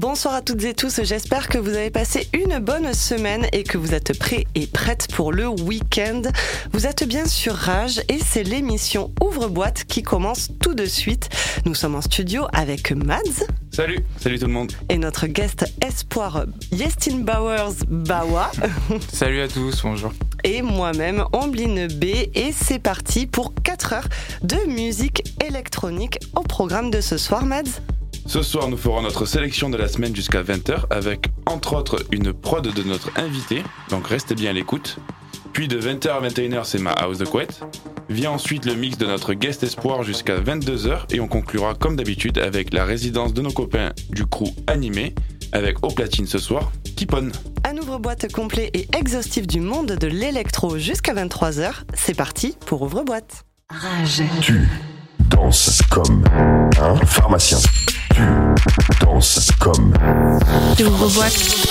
Bonsoir à toutes et tous, j'espère que vous avez passé une bonne semaine et que vous êtes prêts et prêtes pour le week-end. Vous êtes bien sur Rage et c'est l'émission Ouvre-boîte qui commence tout de suite. Nous sommes en studio avec Mads. Salut, salut tout le monde. Et notre guest espoir Yestin Bowers Bawa. salut à tous, bonjour. Et moi-même, Ambline B. Et c'est parti pour 4 heures de musique électronique au programme de ce soir, Mads. Ce soir, nous ferons notre sélection de la semaine jusqu'à 20h avec, entre autres, une prod de notre invité, donc restez bien à l'écoute. Puis de 20h à 21h, c'est ma house de couette. Vient ensuite le mix de notre guest espoir jusqu'à 22h et on conclura comme d'habitude avec la résidence de nos copains du crew animé avec au platine ce soir, Kipon. Un ouvre-boîte complet et exhaustif du monde de l'électro jusqu'à 23h. C'est parti pour ouvre-boîte. Rage. Tu danses comme un pharmacien tu danses comme. Tu ouvres-boîte.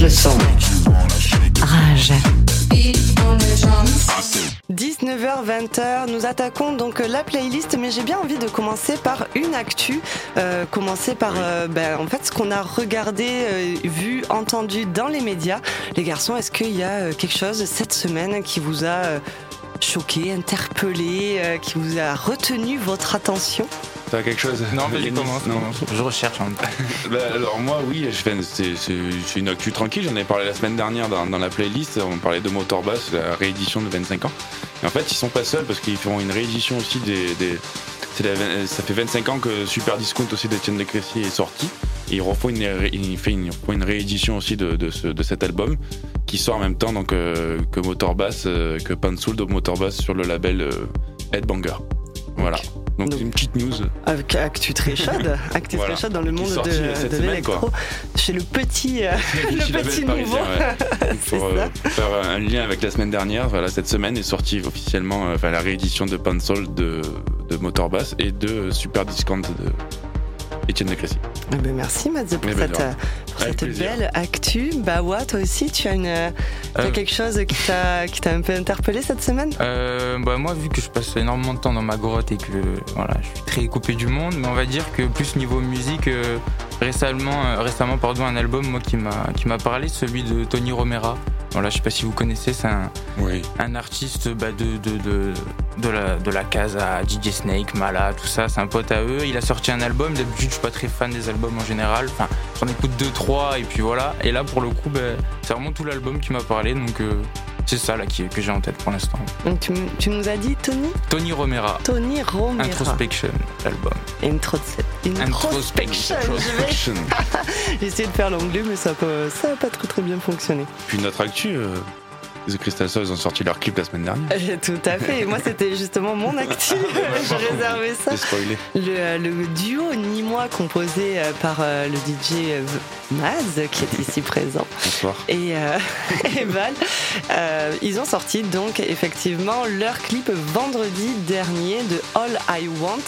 Rage, ouvre-boîte. Rage. 19h-20h, nous attaquons donc la playlist, mais j'ai bien envie de commencer par une actu, euh, commencer par euh, ben, en fait ce qu'on a regardé, euh, vu, entendu dans les médias. Les garçons, est-ce qu'il y a quelque chose cette semaine qui vous a choqué, interpellé, qui vous a retenu votre attention? T'as quelque chose Non, vas-y, commence, non. Je recherche en même bah, alors, moi, oui, c'est une actu tranquille. J'en avais parlé la semaine dernière dans, la playlist. On parlait de Motorbass, la réédition de 25 ans. Et en fait, ils sont pas seuls parce qu'ils font une réédition aussi des. ça fait 25 ans que Super Discount aussi d'Etienne Decressier est sorti. Et ils refont une, il fait une, une, réédition aussi de, de, cet album qui sort en même temps donc, euh, que Motorbass, euh, que Pansoul de Motorbass sur le label euh, Headbanger. Voilà. Donc, une petite news. Avec Actu très chaude, Actu très chaude dans le monde de, de l'électro. Chez le petit, euh, le petit nouveau. Pour euh, faire un lien avec la semaine dernière, voilà, cette semaine est sortie officiellement euh, la réédition de Pansol de, de Motorbass et de Super Discount de Étienne de eh ben merci Mads pour, cette, pour cette belle actu. Bah ouais, toi aussi, tu as, une, euh, quelque chose qui t'a un peu interpellé cette semaine? Euh, bah Moi, vu que je passe énormément de temps dans ma grotte et que voilà, je suis très coupé du monde, mais on va dire que plus niveau musique, euh, récemment, récemment pardon, un album moi, qui m'a parlé, celui de Tony Romera. Voilà, je sais pas si vous connaissez, c'est un, un artiste bah, de, de, de, de, la, de la casa, DJ Snake, Mala, tout ça, c'est un pote à eux. Il a sorti un album, d'habitude je suis pas très fan des albums en général, enfin j'en écoute 2-3 et puis voilà. Et là pour le coup, bah, c'est vraiment tout l'album qui m'a parlé, donc euh, c'est ça là qui, que j'ai en tête pour l'instant. Donc tu, tu, nous as dit Tony Tony Romera. Tony Romera. Introspection, l'album. Introspection. Introspection. j'ai essayé de faire l'anglais mais ça n'a ça pas très très bien fonctionné. Puis notre actu, euh, The Crystal Souls ont sorti leur clip la semaine dernière. Euh, tout à fait. Moi, c'était justement mon actif. je réservais ça. Le, euh, le, duo Ni-moi composé euh, par le DJ Maz, qui est ici présent. Bonsoir. Et, Val. ils ont sorti donc effectivement leur clip vendredi dernier de All I Want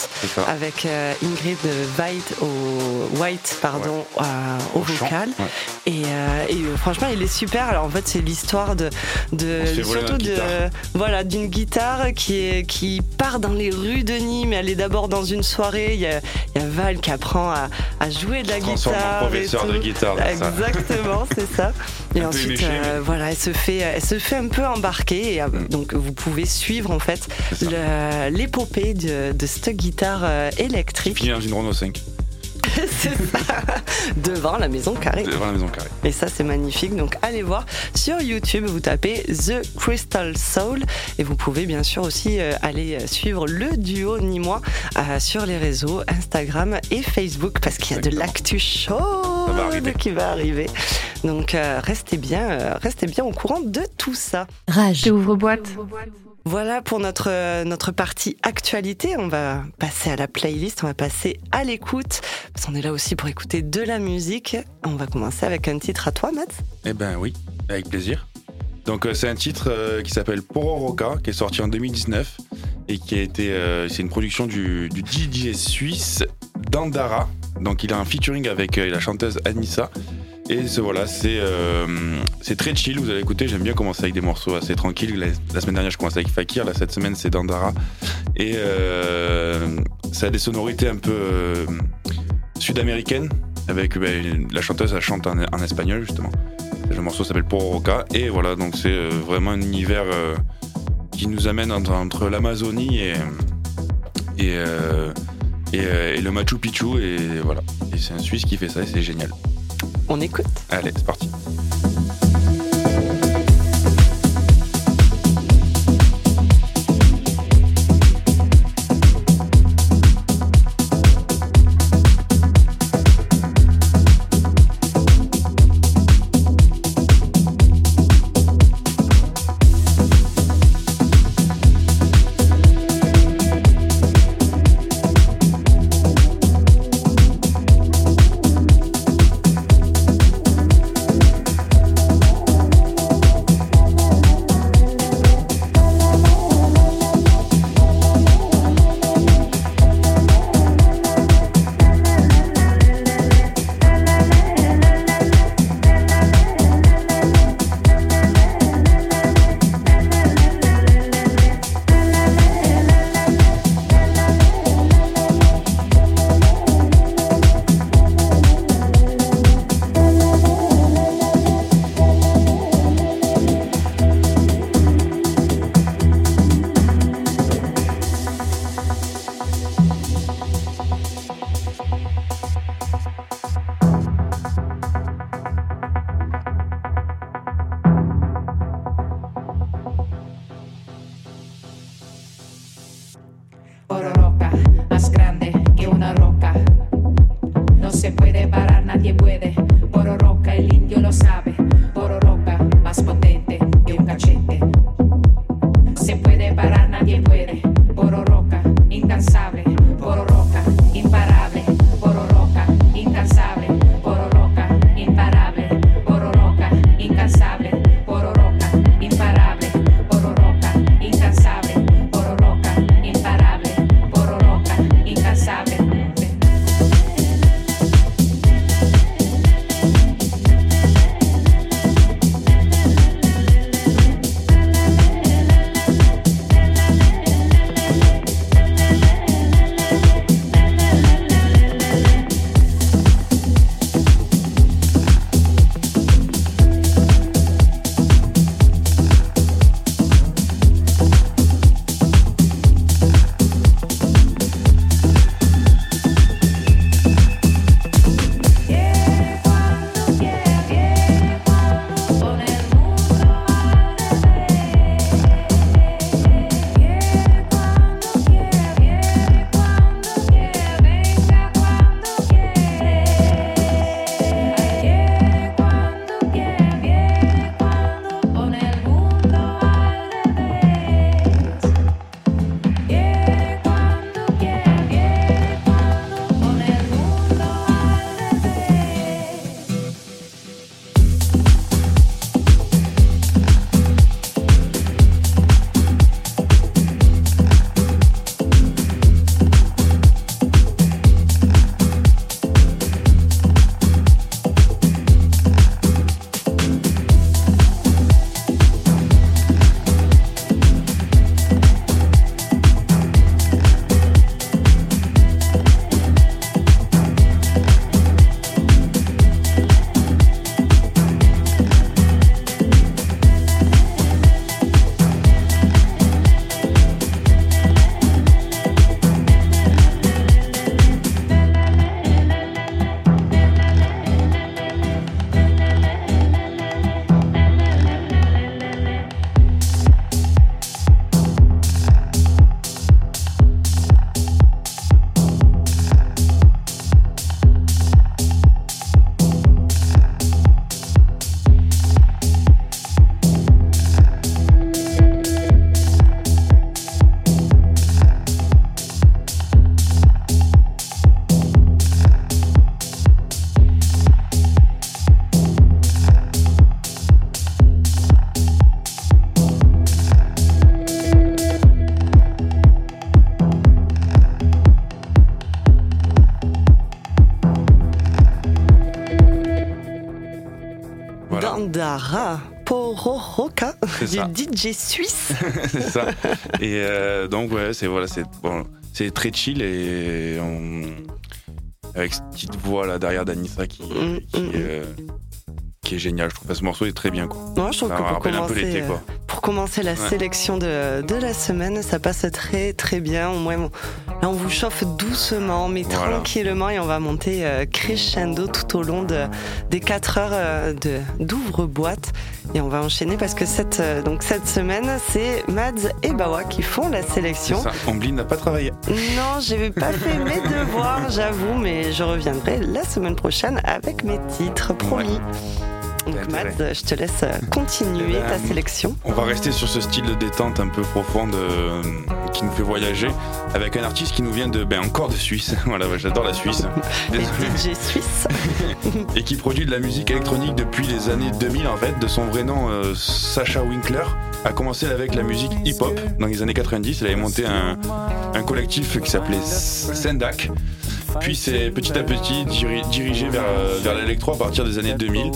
avec Ingrid White au, White pardon, au, vocal. Et, et franchement, il est super. Alors en fait, c'est l'histoire de de surtout de voilà d'une guitare qui est qui part dans les rues de Nîmes. Elle est d'abord dans une soirée. Il y a, Val qui apprend à, jouer de la guitare. professeur de guitare. Exactement, c'est ça. Et ensuite, euh, voilà, elle se fait, elle se fait un peu embarquer. Et, euh, mm. Donc vous pouvez suivre en fait l'épopée de, de cette guitare euh, électrique. Qui dans une Renault 5. c'est ça. Devant la maison carrée. Devant la maison carrée. Et ça, c'est magnifique. Donc, allez voir sur YouTube. Vous tapez The Crystal Soul. Et vous pouvez bien sûr aussi euh, aller suivre le duo ni moi euh, sur les réseaux Instagram et Facebook parce qu'il y a de l'actu chaude qui va arriver. Donc, euh, restez bien, restez bien au courant de tout ça. Rage. Ouvre boîte. Voilà pour notre, notre partie actualité. On va passer à la playlist, on va passer à l'écoute. Parce qu'on est là aussi pour écouter de la musique. On va commencer avec un titre à toi, Matt. Eh ben oui, avec plaisir. Donc euh, c'est un titre euh, qui s'appelle Pororoca, qui est sorti en 2019 et qui a été, euh, c'est une production du, du DJ suisse Dandara. Donc il a un featuring avec la chanteuse Anissa. Et voilà, c'est c'est très chill. Vous allez écouter. J'aime bien commencer avec des morceaux assez tranquilles. La, semaine dernière, je commençais avec Fakir. Là, cette semaine, c'est Dandara. Et ça a des sonorités un peu sud-américaines. Avec ben, la chanteuse, elle chante en espagnol justement. Le morceau s'appelle Pororoca et voilà, donc c'est euh, vraiment un univers euh, qui nous amène entre, l'Amazonie et, euh, et, le Machu Picchu et voilà. Et c'est un Suisse qui fait ça et c'est génial. On écoute. Allez, c'est parti. nadie puede. Dandara Pororoka C'est du. DJ suisse. c'est ça. Et euh, donc ouais, c'est voilà, c'est bon, très chill et on avec cette petite voix là derrière d'Anissa qui, Mm, qui, mm, est, euh, qui est géniale. Je trouve que ce morceau est très bien quoi. Moi, je trouve Ça que pour commencer, euh, pour commencer la Ouais. sélection de, de la semaine, ça passe très très bien. Au moins, là, on vous chauffe doucement, mais Voilà. tranquillement, et on va monter euh, crescendo tout au long de, des 4 heures euh, d'ouvre-boîte. Et on va enchaîner parce que cette, euh, donc cette semaine, c'est Mads et Bawa qui font la sélection. ça. N'a pas travaillé. Non, j'ai pas fait mes devoirs, j'avoue, mais je reviendrai la semaine prochaine avec mes titres, promis. Donc. Mads, je te laisse euh, continuer Eh ben, ta sélection. On va rester sur ce style de détente un peu profonde euh, qui nous fait voyager avec un artiste qui nous vient de ben encore de Suisse. voilà, j'adore la Suisse. DJ suisses. et qui produit de la musique électronique depuis les années 2000 en fait. De son vrai nom, euh, Sacha Winkler a commencé avec la musique hip-hop dans les années 90. Il avait monté un, un collectif qui s'appelait Sendak. Puis c'est petit à petit diri- dirigé vers, euh, vers l'électro à partir des années 2000.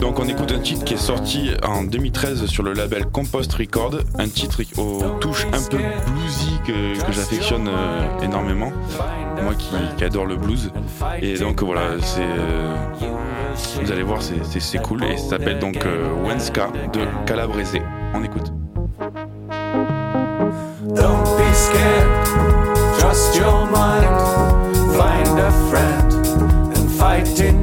Donc on écoute un titre qui est sorti en 2013 sur le label Compost Record, un titre aux touches un peu bluesy que, que j'affectionne euh, énormément, moi qui, qui adore le blues. Et donc voilà, c'est euh, vous allez voir, c'est- cool et ça s'appelle donc euh, Wenska de Calabrese. On écoute. Don't be scared, trust your mind. Fighting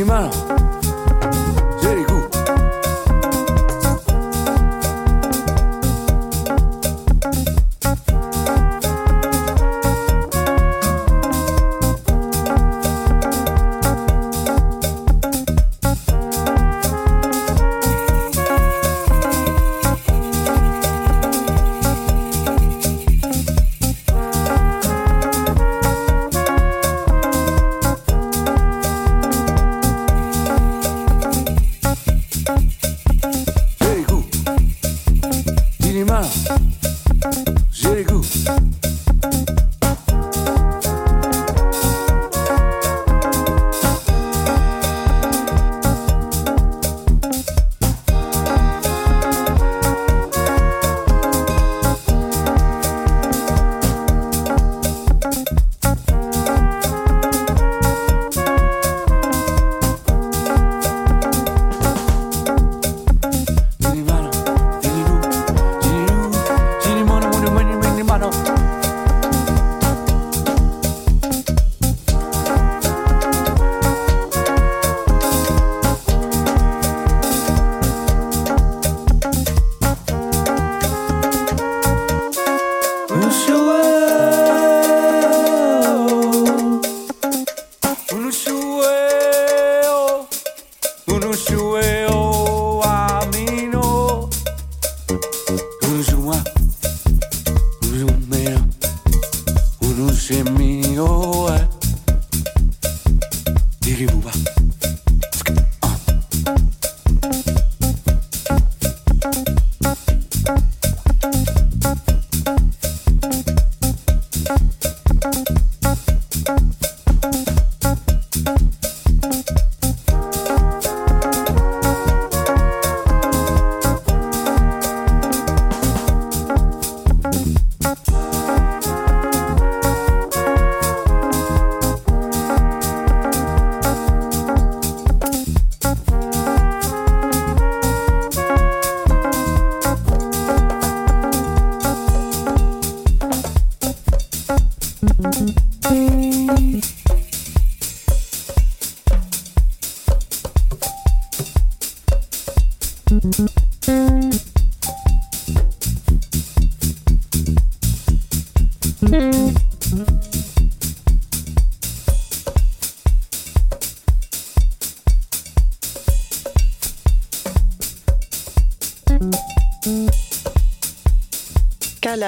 寂寞。Direz-vous pas.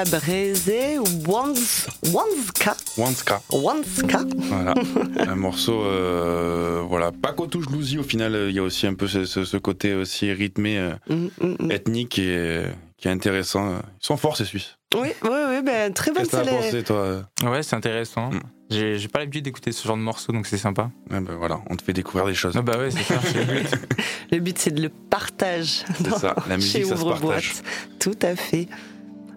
Calabrese Wanz, Wanzka. Wanska. Wanzka. Voilà. un morceau, euh, voilà, pas qu'au touche au final, il y a aussi un peu ce, ce- ce côté aussi rythmé, euh, Mm, mm, mm. ethnique et qui est intéressant. Ils sont forts ces Suisses. Oui, oui, oui, ben, très bonne Qu'est-ce que t'as pensé toi Ouais, c'est intéressant. Mm. J'ai j'ai pas l'habitude d'écouter ce genre de morceaux, donc c'est sympa. Ouais, ben voilà, on te fait découvrir des choses. Ah bah ouais, c'est ça, c'est le but. Le but, c'est de le partage. C'est dans- ça, la musique chez ça se partage. Tout à fait.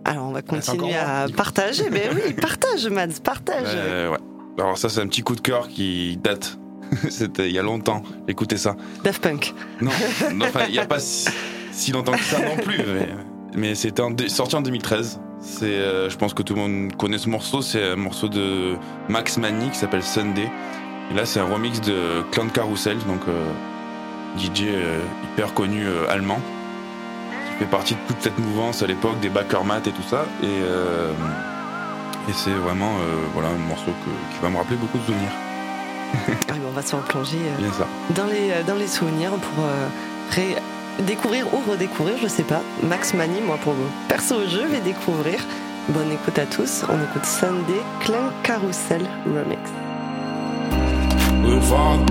Alors, on va continuer à partager. Ben oui, partage, Mads, partage. Euh, ouais. Alors ça c'est un petit coup de cœur qui date. C'était il y a longtemps. Écoutez ça. Daft Punk. Non, il n'y a pas si, si longtemps que ça non plus. Mais, mais c'était sorti en 2013. C'est, euh, je pense que tout le monde connaît ce morceau. C'est un morceau de Max Manny qui s'appelle Sunday. Et là, c'est un remix de Clan Carousel, donc euh, DJ hyper connu allemand, fait partie de toute cette mouvance à l'époque des Backermat et tout ça. Et, euh, et c'est vraiment euh, voilà un morceau que- qui va me rappeler beaucoup de souvenirs. Ah, on va se replonger euh, Bien ça. dans les, euh, dans les souvenirs pour euh, ré- découvrir ou redécouvrir, je sais pas. Max Mani, moi, pour perso, je vais découvrir. Bonne écoute à tous. On écoute Sunday, Clan Carousel Remix. Little father,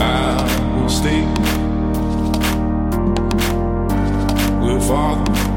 I father,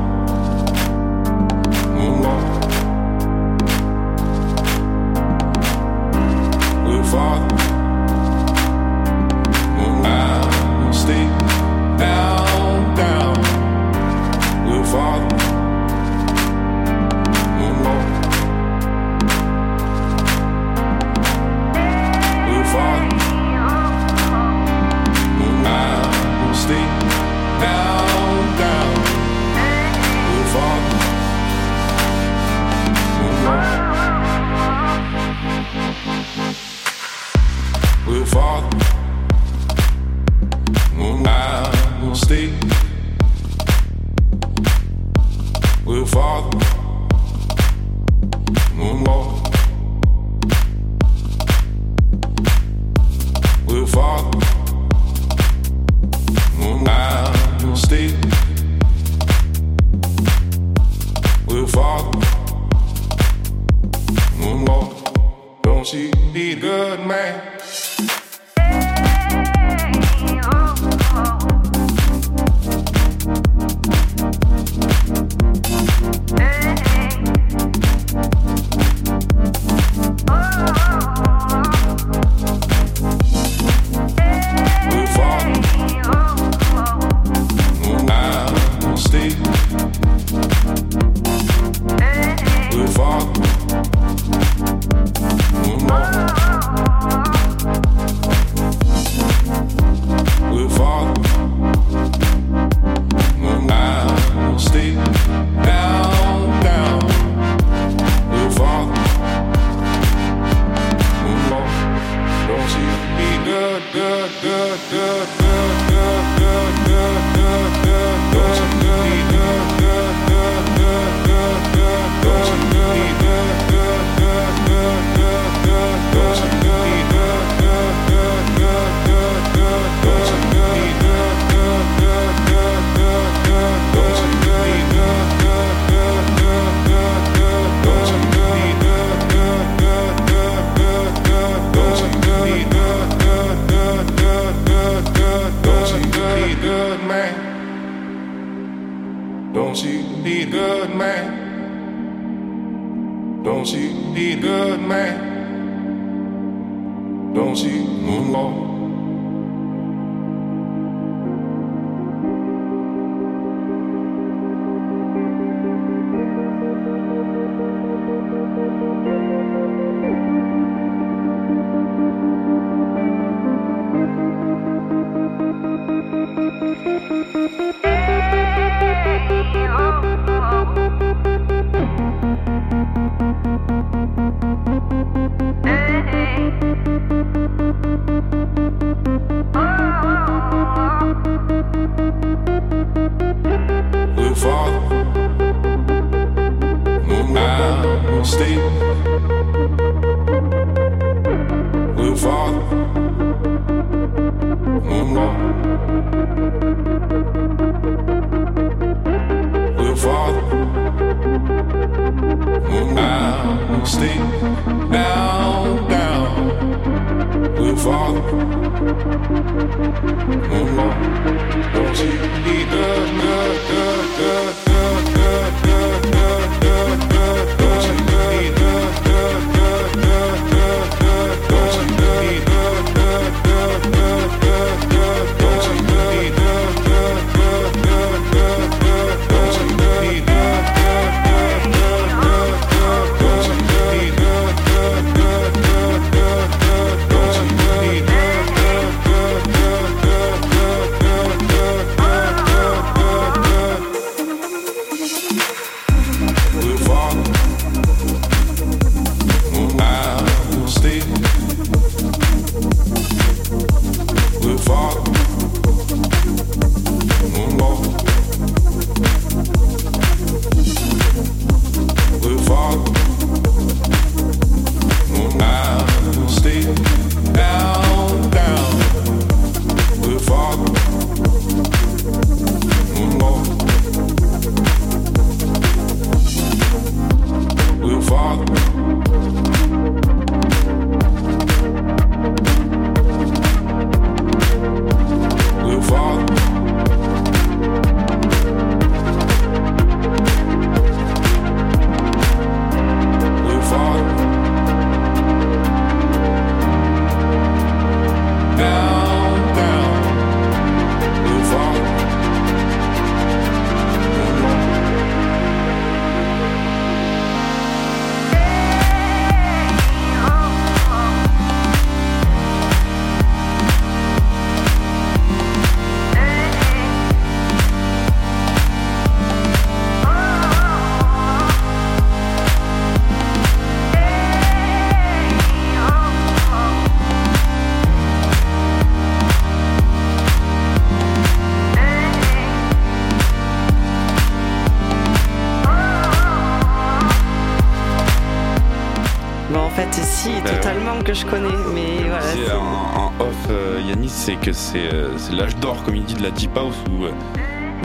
c'est que c'est euh, c'est l'âge d'or, comme il dit, de la Deep House, où, euh,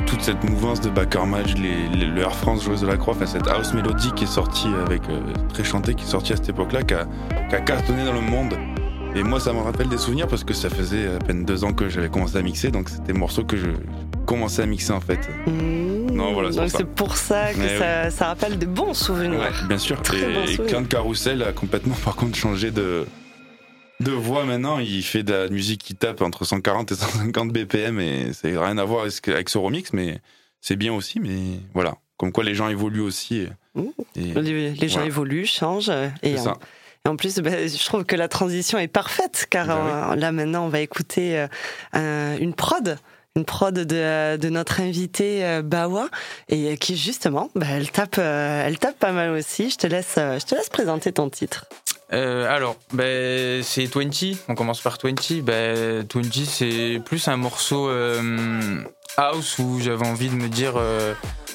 toute cette mouvance de Backer Match, les, les- le Air France Joueuse de la Croix, enfin, cette house mélodie qui est sortie avec euh, très chanté, qui est sortie à cette époque-là, qui a, qui a cartonné dans le monde. Et moi, ça me rappelle des souvenirs parce que ça faisait à peine deux ans que j'avais commencé à mixer, donc c'était des morceaux que je commençais à mixer en fait. Mmh. Non, voilà, Donc c'est pour ça que Mais ça, ça rappelle de bons souvenirs. Ouais, bien sûr. Très bon et. Clan de Carousel a complètement, par contre, changé de, de voix maintenant. Il fait de la musique qui tape entre 140 et 150 BPM et ça n'a rien à voir avec ce- remix, mais c'est bien aussi. Mais voilà. Comme quoi les gens évoluent aussi. et- et- Les, les gens Voilà. évoluent, changent. Et C'est en, ça. et en plus, ben, je trouve que la transition est parfaite, car Bah euh, là maintenant, on va écouter euh, un- une prod. Une prod de, de notre invitée euh, Bawa et qui justement, ben, elle tape, euh, elle tape pas mal aussi. Je te laisse, euh, je te laisse présenter ton titre. Euh, alors, ben, c'est 20. On commence par 20. Ben, 20, c'est plus un morceau euh, house où j'avais envie de me dire. euh,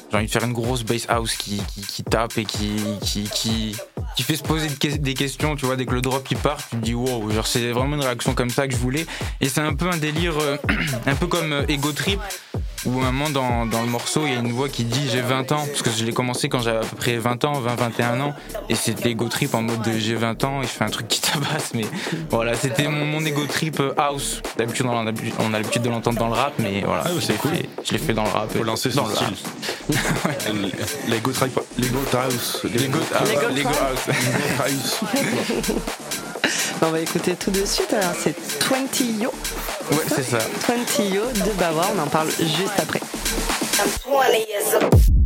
j'ai envie de faire une grosse bass house qui, qui, qui tape et qui, qui, qui, qui fait se poser des questions. Tu vois, dès que le drop il part, tu te dis wow. Genre, c'est vraiment une réaction comme ça que je voulais. Et c'est un peu un délire, euh, un peu comme euh, Ego Trip où un moment dans, dans le morceau, il y a une voix qui dit j'ai 20 ans, parce que je l'ai commencé quand j'avais à peu près 20 ans, 20, 21 ans, et c'était ego trip en mode de j'ai 20 ans et je fais un truc qui tabasse, mais voilà, c'était mon, mon ego trip house. D'habitude, on a l'habitude- de l'entendre dans le rap, mais voilà, Ah, c'est cool. fait- je l'ai fait dans le rap. Faut lancer dans son le style. Lego Tribe, Lego House, Lego, ah, Lego Lego Trap. House. House. On va écouter tout de suite. Alors, c'est 20 Yo. Ouais, c'est ça. 20 Yo de Bawa. On en parle juste après. I'm 20 years old.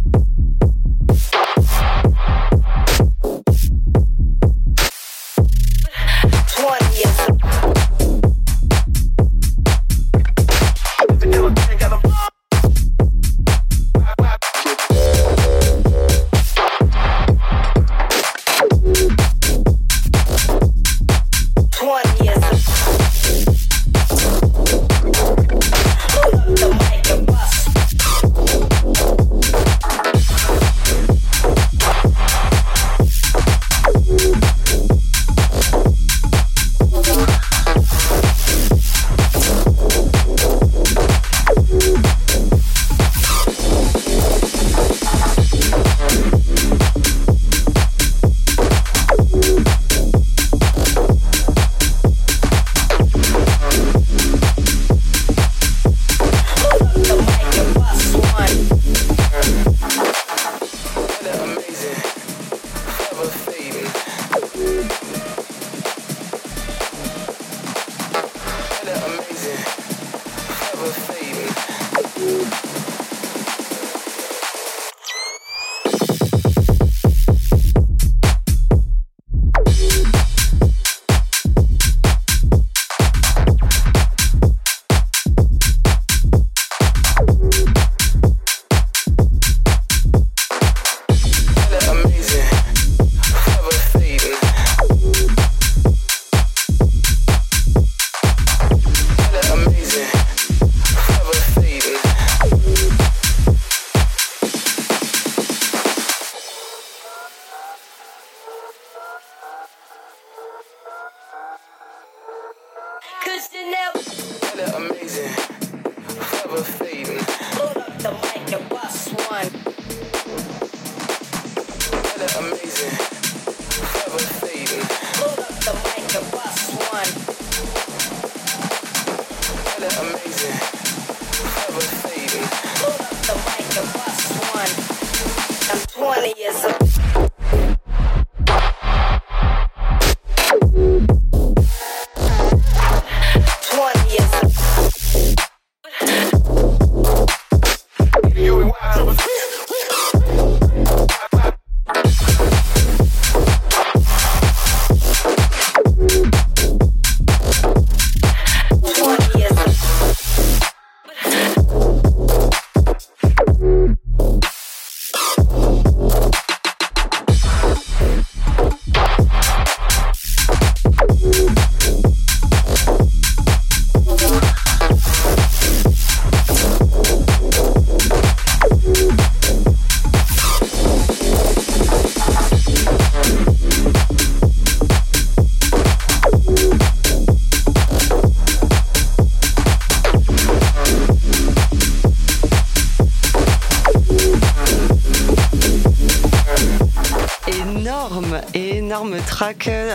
one. That is amazing.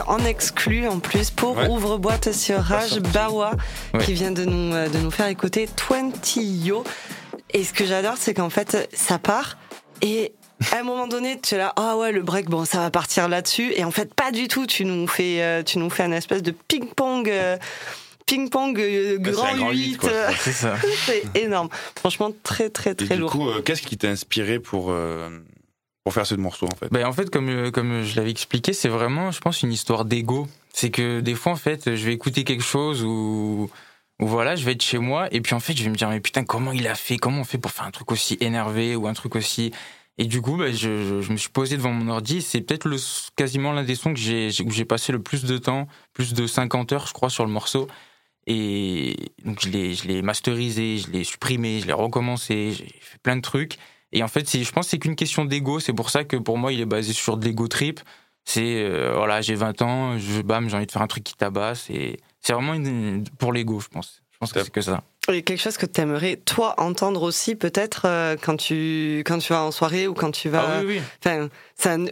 En exclu en plus pour Ouais. Ouvre-boîte sur Rage. Bawa Ouais. qui vient de nous, euh, de nous faire écouter 20 Yo. Et ce que j'adore, c'est qu'en fait, ça part et à un moment donné, tu es là, ah ouais, le break, bon, ça va partir là-dessus. Et en fait, pas du tout. Tu nous fais, euh, tu nous fais un espèce de ping-pong, euh, ping-pong euh, Bah, grand grand 8. huit, quoi. euh, C'est énorme. Franchement, très, très, Et très du lourd. coup, euh, qu'est-ce qui t'a inspiré pour, pour faire ce morceau en fait Ben, en fait, comme, euh, comme je l'avais expliqué, c'est vraiment, je pense, une histoire d'ego. C'est que des fois, en fait, je vais écouter quelque chose ou, voilà, je vais être chez moi et puis en fait, je vais me dire, mais putain, comment il a fait? Comment on fait pour faire un truc aussi énervé ou un truc aussi? Et du coup, ben, je, je, je me suis posé devant mon ordi. C'est peut-être le, quasiment l'un des sons que j'ai, où j'ai passé le plus de temps, plus de 50 heures, je crois, sur le morceau. Et donc, je l'ai, je l'ai masterisé, je l'ai supprimé, je l'ai recommencé, j'ai fait plein de trucs. Et en fait, je pense que c'est qu'une question d'ego. C'est pour ça que pour moi, il est basé sur de l'ego trip. C'est, euh, voilà, j'ai 20 ans, je, bam, j'ai envie de faire un truc qui tabasse. Et c'est vraiment une- pour l'ego, je pense. Je pense que c'est que ça. Et quelque chose que tu aimerais, toi, entendre aussi, peut-être, euh, quand, tu, quand tu vas en soirée ou quand tu vas. Ah oui, oui. Enfin,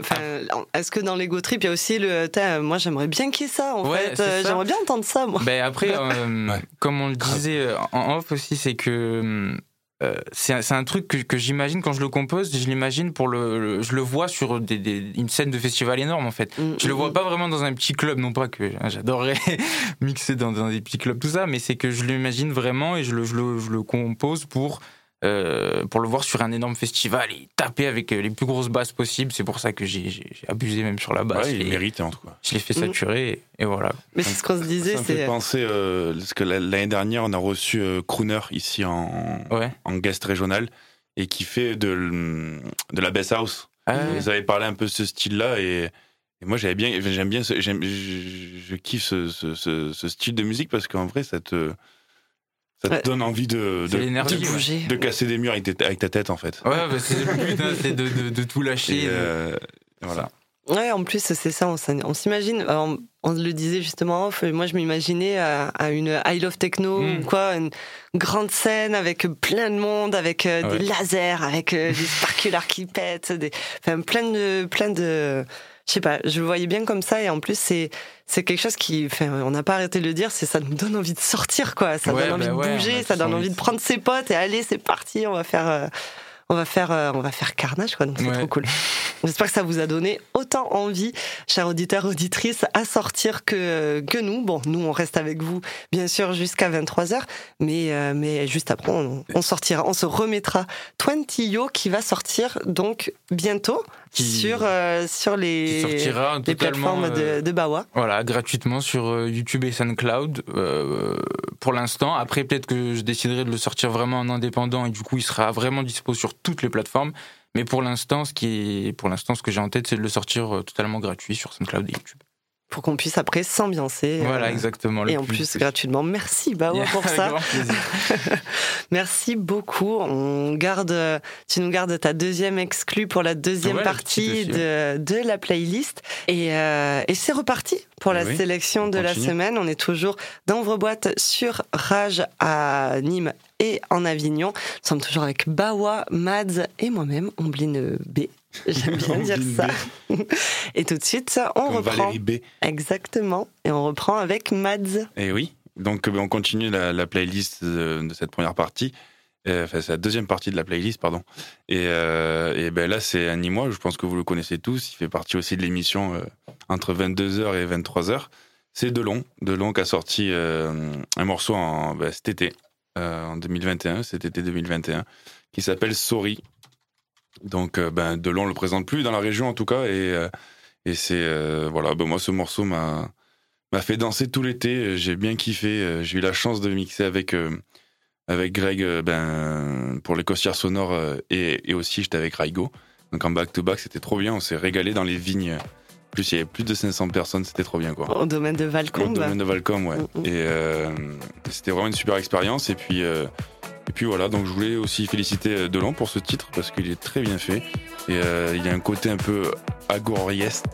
est-ce que dans l'ego trip, il y a aussi le. Moi, j'aimerais bien qu'il y ait ça, en Ouais, fait. Euh. J'aimerais bien entendre ça, moi. Ben après, euh, Ouais. comme on le disait en off aussi, c'est que euh, c'est un- truc que, que j'imagine quand je le compose, je l'imagine pour le, le- je le vois sur des, des- une scène de festival énorme en fait. Mm, Je le mm, vois mm. pas vraiment dans un petit club, non pas que hein, j'adorerais mixer dans, dans des petits clubs tout ça, mais c'est que je l'imagine vraiment et je le, je le, je le compose pour euh, pour le voir sur un énorme festival et taper avec euh, les plus grosses basses possibles. C'est pour ça que j'ai abusé même sur la basse. Ouais, il et mérite en tout cas. je l'ai fait Mm. saturer et, et voilà. Mais c'est ce qu'on se disait, Ça me fait penser, euh, parce que la- l'année dernière, on a reçu euh, Crooner ici en, Ouais. en guest régional et qui fait de, de la bass house. Ah, Vous avez parlé un peu de ce style-là et, et moi j'avais bien, j'aime bien, ce- j'aime, je, je kiffe ce, ce, ce- ce style de musique parce qu'en vrai ça te, ça te Ouais. donne envie de, de, l'énergie, de ouais. bouger. de casser des murs avec, ta tête en fait. Ouais, bah, c'est le but, hein, c'est de, de, de tout lâcher. Euh, voilà. Ouais, en plus, c'est ça, on, s'imagine, alors, on le disait justement en off, moi je m'imaginais à, à une I Love Techno Mm. ou quoi, une grande scène avec plein de monde, avec euh, Ouais. des lasers, avec euh, des sparklers qui pètent, des, enfin, plein de, plein de, je sais pas, je le voyais bien comme ça et en plus c'est, c'est quelque chose qui, enfin, on n'a pas arrêté de le dire, c'est ça nous donne envie de sortir quoi, ça Ouais, donne envie bah de ouais, bouger, ça donne envie de de prendre ses potes et allez c'est parti, on va faire. euh, on va faire, euh, on va faire carnage, quoi. Donc c'est Ouais. trop cool. J'espère que ça vous a donné autant envie, chers auditeurs, auditrices, à sortir que, que nous. Bon, nous, on reste avec vous, bien sûr, jusqu'à 23h, mais, euh, mais juste après, on, on sortira, on se remettra 20 Yo qui va sortir donc bientôt Qui- sur, euh, sur les, sortira les totalement plateformes euh, de, de Bawa. voilà, gratuitement sur euh, YouTube et SoundCloud euh, pour l'instant. Après, peut-être que je déciderai de le sortir vraiment en indépendant et du coup, il sera vraiment dispo sur toutes les plateformes. Mais pour l'instant, ce qui est, pour l'instant, ce que j'ai en tête, c'est de le sortir totalement gratuit sur SoundCloud et YouTube. Pour qu'on puisse après s'ambiancer. Voilà, euh, exactement. le Et en plus, gratuitement. Merci Bawa Avec pour ça. Merci beaucoup. On garde, tu nous gardes ta deuxième exclue pour la deuxième Ouais, partie de, de la playlist. Et, euh, et c'est reparti pour la Oui, sélection on de la semaine. On est toujours d'envre-boîte sur Rage à Nîmes et en Avignon. Nous sommes toujours avec Bawa, Mads et moi-même, Ombline B. J'aime bien dire ça. Et tout de suite, on Comme reprend. Valérie B. Exactement. Et on reprend avec Mads. Et oui, donc euh, on continue la, la playlist de, de cette première partie. Euh, Enfin, c'est la deuxième partie de la playlist, pardon. Et, euh, et ben là, c'est un Nîmois, je pense que vous le connaissez tous. Il fait partie aussi de l'émission euh, entre 22h et 23h. C'est Delon. Delon qui a sorti euh, un morceau en, ben, cet été, euh, en 2021, cet été 2021, qui s'appelle Sorry. Donc, euh, ben, Delon le présente plus dans la région en tout cas. Et, euh, et c'est. euh, voilà, ben, moi, ce morceau m'a m'a fait danser tout l'été. J'ai bien kiffé. J'ai eu la chance de mixer avec euh, avec Greg ben pour les costières sonores et, et aussi j'étais avec Raigo. Donc en back to back, c'était trop bien. On s'est régalé dans les vignes. En plus, il y avait plus de 500 personnes. C'était trop bien quoi. Au domaine de Au Valcombe. domaine de Valcom, ouais. Mm, mm. Et euh, c'était vraiment une super expérience. Et puis, euh, et puis voilà, donc je voulais aussi féliciter euh, Delon pour ce titre parce qu'il est très bien fait. Et euh, il y a un côté un peu agoriesque,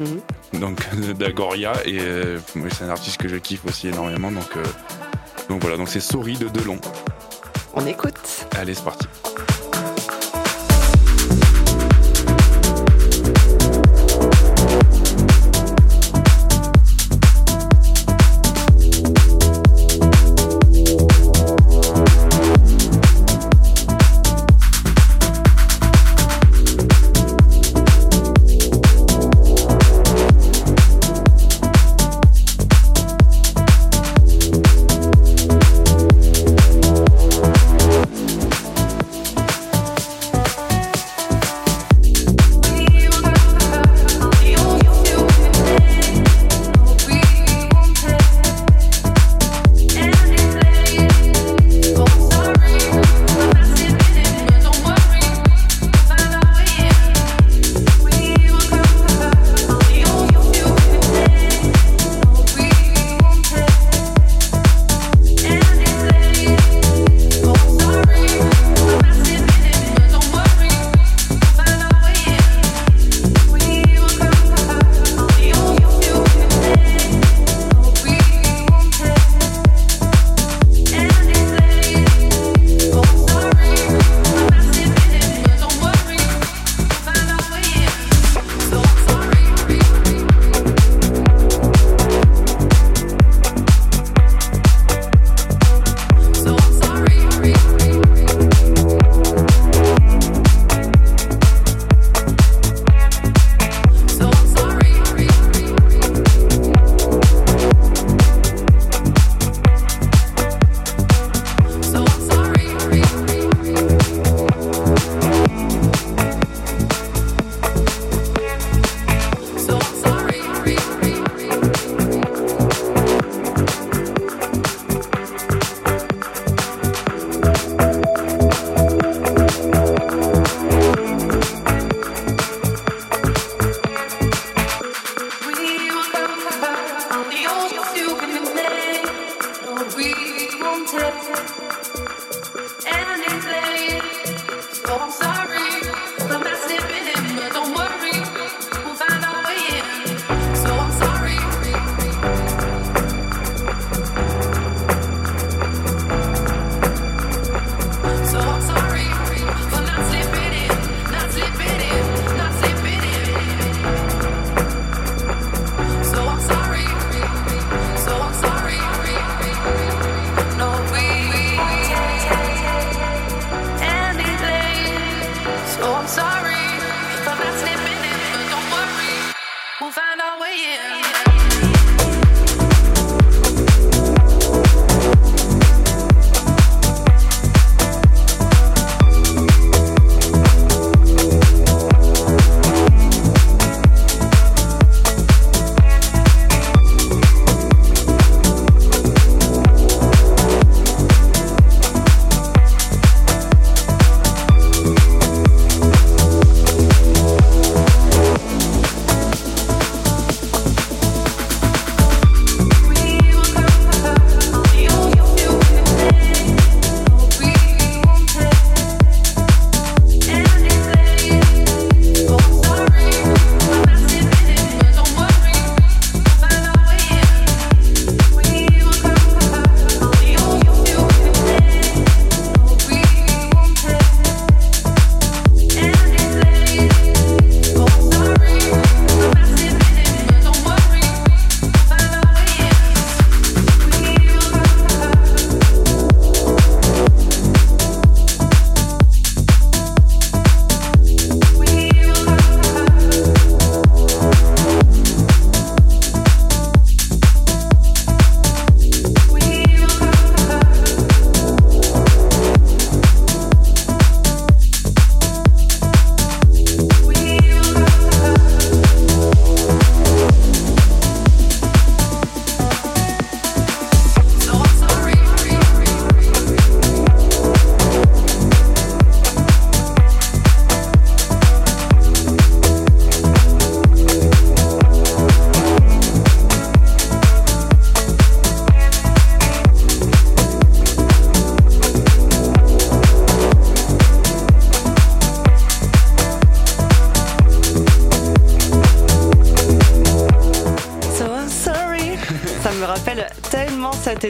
Mhm. donc d'Agoria. Et euh, moi, c'est un artiste que je kiffe aussi énormément. Donc, euh, donc voilà, donc c'est Sorry de Delon. On écoute. Allez, c'est parti.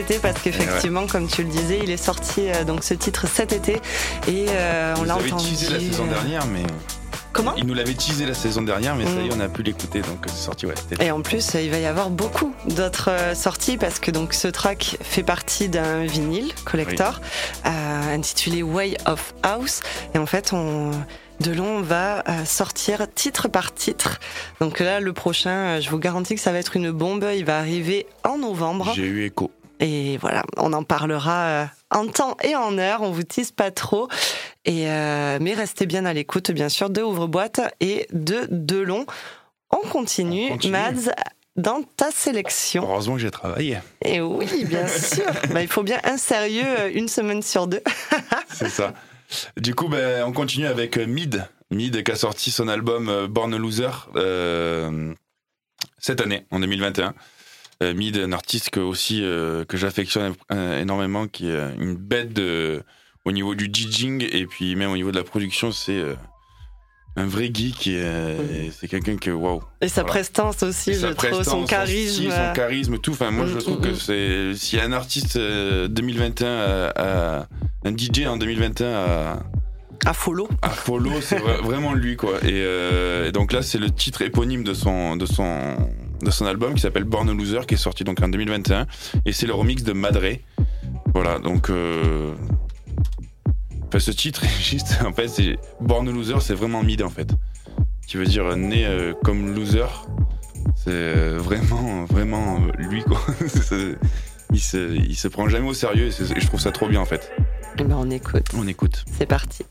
Été parce qu'effectivement, comme tu le disais, il est sorti euh, donc ce titre cet été et euh, on l'a entendu. teasé la saison euh, dernière, mais. Comment Il nous l'avait teasé la saison dernière, mais ça y est, Mm. on a pu l'écouter, donc c'est sorti, ouais. c'était- Et en plus, il va y avoir beaucoup d'autres sorties parce que donc ce track fait partie d'un vinyle collector euh, intitulé Way of House. Et en fait, on, Delon va sortir titre par titre. Donc là, le prochain, je vous garantis que ça va être une bombe. Il va arriver en novembre. J'ai eu écho. Et voilà, on en parlera euh, en temps et en heure. On vous tease pas trop. Et euh, mais restez bien à l'écoute, bien sûr, de Ouvre-boîte et de Delon. On continue, On continue. Mads, dans ta sélection. Heureusement que j'ai travaillé. Et oui, bien sûr. Bah, il faut bien un sérieux euh, une semaine sur deux. C'est ça. Du coup, ben, on continue avec Mid. Mid qui a sorti son album Born Loser euh, cette année, en 2021. Euh, Mid, un artiste que, aussi, euh, que j'affectionne euh, énormément, qui est une bête de- au niveau du DJing et puis même au niveau de la production. C'est un vrai geek et, euh, c'est quelqu'un que, waouh. Et sa Voilà. prestance aussi, Et je sa trouve, prestance, son charisme. son charisme, tout. Enfin, moi, je Mm, trouve mm, que mm. c'est s'il y a un artiste euh, 2021, à- à- un DJ en 2021 à, à follow. à follow, c'est vra- vraiment lui, quoi. Et, euh, et donc là, c'est le titre éponyme de son de son de son album qui s'appelle Born a Loser, qui est sorti donc en 2021, et c'est le remix de Madre. Voilà, donc. euh, enfin, ce titre est juste, en fait, c'est Born a Loser, c'est vraiment mid en fait, qui veut dire né euh, comme loser. C'est euh, vraiment, vraiment lui quoi. Il se, il se prend jamais au sérieux et, et je trouve ça trop bien en fait. Eh ben, on écoute. On écoute. C'est parti.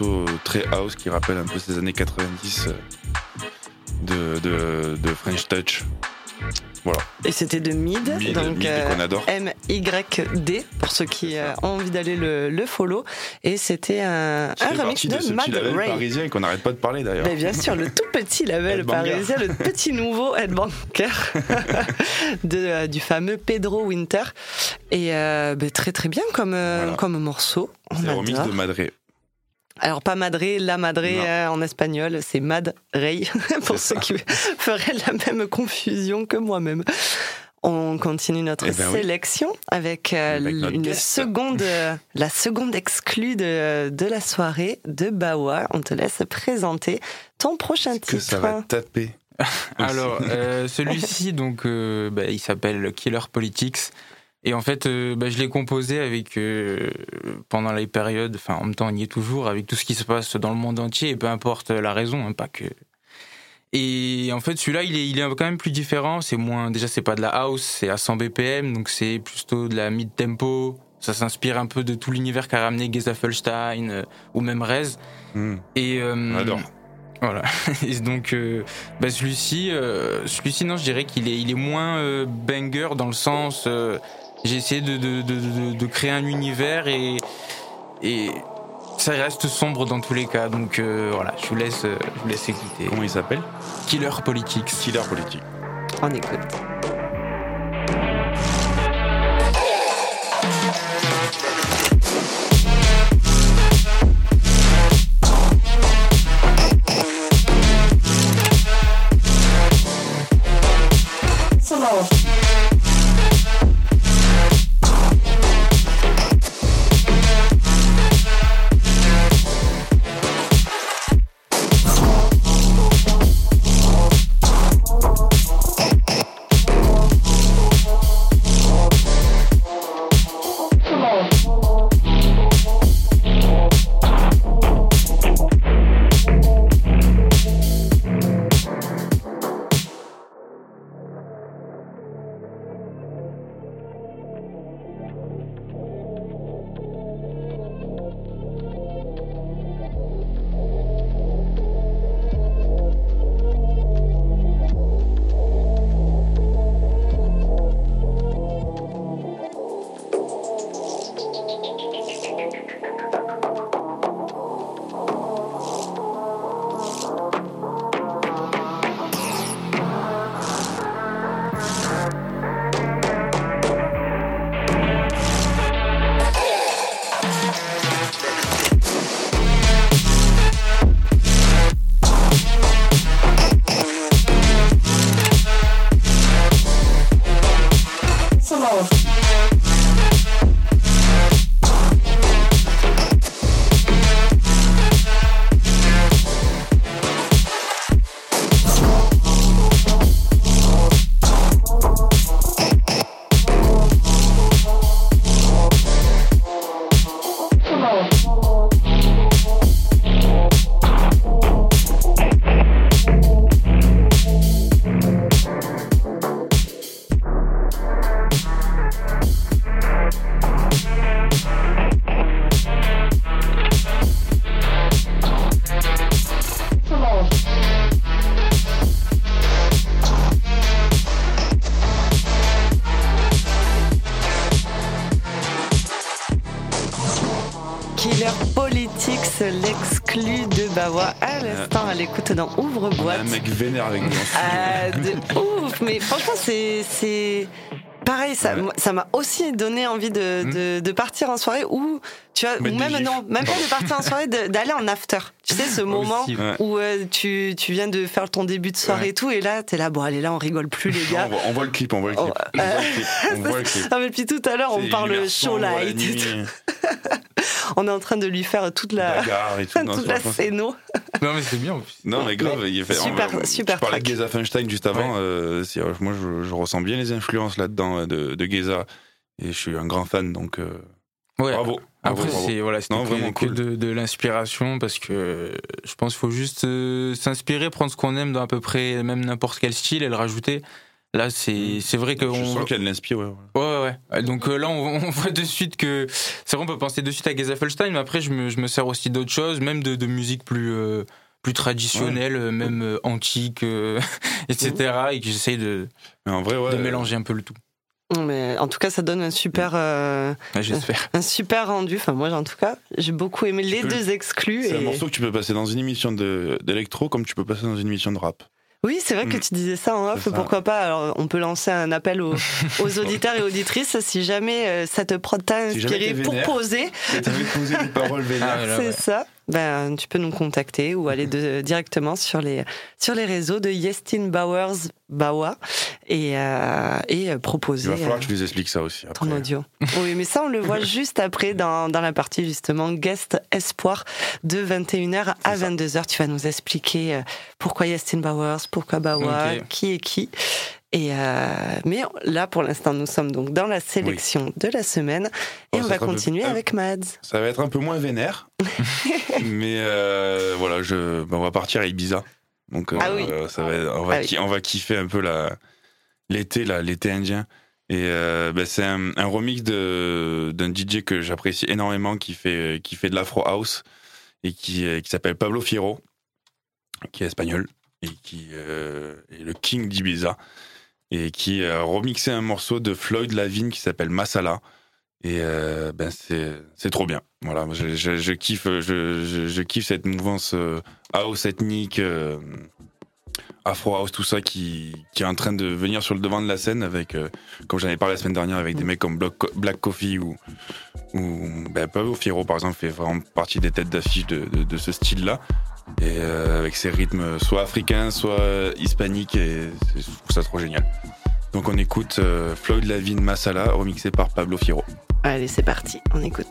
Morceau très house qui rappelle un peu ces années 90 euh, de, de, de French Touch. Voilà. Et c'était de Mid, Mid, donc Mid, euh. M-Y-D, pour ceux qui euh, ont envie d'aller le, le follow. Et c'était un, un remix de, de Mad Ray. parisien et qu'on n'arrête pas de parler d'ailleurs. Mais bien sûr, le tout petit label parisien, le petit nouveau headbanker de, euh, du fameux Pedro Winter. Et euh, ben, très très bien comme, euh, Voilà. comme morceau. C'est remix de Madré. Alors pas Madré, la Madré euh, en espagnol, c'est Mad Ray, pour ceux ça. qui feraient la même confusion que moi-même. On continue notre Eh ben oui. sélection avec, euh, Avec notre une guest. seconde, euh, la seconde exclue de, de la soirée de Bawa. On te laisse présenter ton prochain titre. Que ça va taper. Alors, euh, celui-ci, donc, euh, bah, il s'appelle Killer Politics. Et en fait, euh, bah, je l'ai composé avec euh, pendant les périodes, enfin en même temps, on y est toujours, avec tout ce qui se passe dans le monde entier, et peu importe la raison, hein, pas que. Et en fait, celui-là, il est, il est quand même plus différent. C'est moins, déjà, c'est pas de la house, c'est à 100 BPM, donc c'est plutôt de la mid tempo. Ça s'inspire un peu de tout l'univers qu'a ramené Geza Felstein euh, ou même Rez. Hmm. Et euh, adore. Voilà. Et donc, euh, bah, celui-ci, euh, celui-ci, non, je dirais qu'il est, il est moins euh, banger dans le sens. J'ai essayé de, de, de, de, de créer un univers et, et ça reste sombre dans tous les cas. Donc euh, voilà, je vous laisse, euh, je vous laisse écouter. Comment il s'appelle? Killer Politics. Killer Politique. On écoute. Dans Ouvre-boîte. un mec vénère avec nous. Ah, de ouf, mais franchement, c'est. Pareil, ça m'a aussi donné envie de, de, de partir en soirée ou tu vois, ou même non, même pas de partir en soirée, d'aller en after. Tu sais, ce moment Aussi, ouais. où euh, tu, tu viens de faire ton début de soirée Ouais. et tout, et là, t'es là, bon, allez, là, on rigole plus, les Non, gars. on, voit, on voit le clip, on voit le clip. Oh, On voit le clip. On voit le clip. Ah, mais puis tout à l'heure, on parle show light. et nuit, tout. On est en train de lui faire toute la, bagarre et tout. Non, toute la scéno. Non, mais c'est bien. en plus. Non, mais grave, il fait. Super- on- super Je parlais de. Geza Feinstein juste avant. euh, euh, moi, je, je ressens bien les influences là-dedans euh, de, de Geza. Et je suis un grand fan, donc euh, Ouais. bravo. Bravo, Après, c'est voilà, c'était Non, vraiment que cool. de, de l'inspiration parce que je pense qu'il faut juste euh, s'inspirer, prendre ce qu'on aime dans à peu près même n'importe quel style et le rajouter. Là, c'est c'est vrai que Je on- sens de l'inspire, ouais. ouais. Ouais. Donc euh, là, on, on voit de suite que. C'est vrai, on peut penser de suite à Gezafelstein, mais après, je me, je me sers aussi d'autres choses, même de, de musique plus, euh, plus traditionnelle, même antique, etc. Et que j'essaye de, Mais en vrai, ouais. de mélanger un peu le tout. Mais en tout cas, ça donne un super, euh, Ouais, J'espère. un super rendu. Enfin, moi, en tout cas, j'ai beaucoup aimé les peux- deux exclus. C'est un morceau que tu peux passer dans une émission d'électro comme tu peux passer dans une émission de rap. Oui, c'est vrai que Mm. tu disais ça en off. Pourquoi pas? Alors, on peut lancer un appel aux, aux auditeurs et auditrices si jamais euh, ça te prod t'a Si inspiré t'es pour poser. Poser des paroles vénères. Ah, c'est ouais. ça. Ben, tu peux nous contacter ou aller de- directement sur les, sur les réseaux de Yestin Bowers Bawa et, euh, et euh, Il proposer va falloir euh, que tu nous expliques ça aussi. ton Après. audio. Oui, mais ça, on le voit juste après dans, dans la partie justement Guest Espoir de 21h à C'est ça. 22h. Tu vas nous expliquer euh, pourquoi Yestin Bowers, pourquoi Bawa, qui est qui. Et euh, mais là, pour l'instant, nous sommes donc dans la sélection de la semaine et Oh, on va peu- continuer avec Mads. Ça va être un peu moins vénère. mais euh, voilà, je, bah, on va partir à Ibiza. Donc euh, Ah oui. ça va, être- on, va Ah oui. on va kiffer un peu l'été, là, l'été indien. Et bah, c'est un, un remix d'un DJ que j'apprécie énormément qui fait, qui fait de l'afro house et qui, qui s'appelle Pablo Fierro, qui est espagnol et qui est le king d'Ibiza et qui a remixé un morceau de Floyd Lavigne qui s'appelle Masala. Et euh, ben c'est trop bien. Voilà, je, je, je kiffe je, je, je kiffe cette mouvance euh, house ethnique, euh, afro house, tout ça qui est en train de venir sur le devant de la scène avec, euh, comme j'en ai parlé la semaine dernière, avec des mecs comme Black, Co- Black Coffee ou ou ben, Pablo Fierro par exemple fait vraiment partie des têtes d'affiche de, ce style-là. Et euh, avec ses rythmes soit africains, soit hispaniques, et je trouve ça trop génial. Donc on écoute euh, Floyd Lavigne Masala, remixé par Pablo Fierro. Allez, c'est parti, on écoute.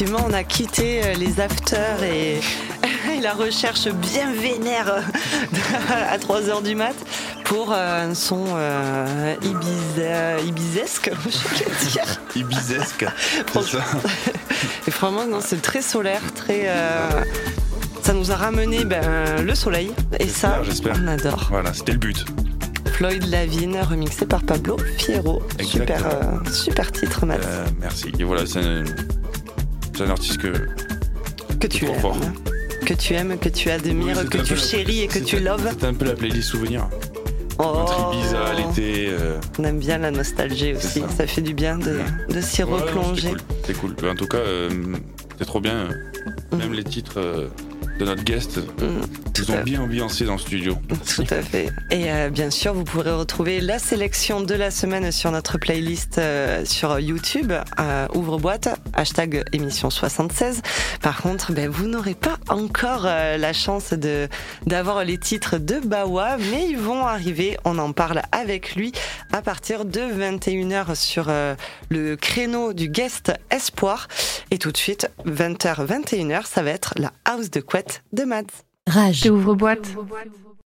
Effectivement, on a quitté euh, les afters et, et la recherche bien vénère euh, à 3h du mat pour euh, un son euh, Ibiza, ibizesque, je sais dire. Ibizesque. Ça. Et vraiment, non, c'est très solaire, très. euh, ça nous a ramené ben, le soleil et ça, j'espère. on adore. Voilà, c'était le but. Floyd Lavigne, remixé par Pablo Fierro. Super, euh, super titre, Matt. Euh, merci. Et voilà, c'est c'est un artiste que, que tu aimes. fort. Que tu aimes, que tu admires, Oui, c'est que tu chéris et que c'est tu loves. C'est un peu la playlist souvenir. Oh, l'été. euh, on aime bien la nostalgie aussi. ça. Ça. fait du bien de, de s'y ouais, replonger. c'était cool. En tout cas, euh, c'est trop bien. euh, Même les titres euh, de notre guest Mm, nous ont bien ambiancé dans le studio. Tout à fait. Et euh, bien sûr, vous pourrez retrouver la sélection de la semaine sur notre playlist euh, sur YouTube, euh, ouvre-boîte, hashtag émission 76. Par contre, ben, vous n'aurez pas encore la chance de d'avoir les titres de Bawa, mais ils vont arriver. On en parle avec lui à partir de 21h sur le créneau du guest Espoir. Et tout de suite, 20h, 21h, ça va être la house de couette de Mads. Rage. Ouvre boîte.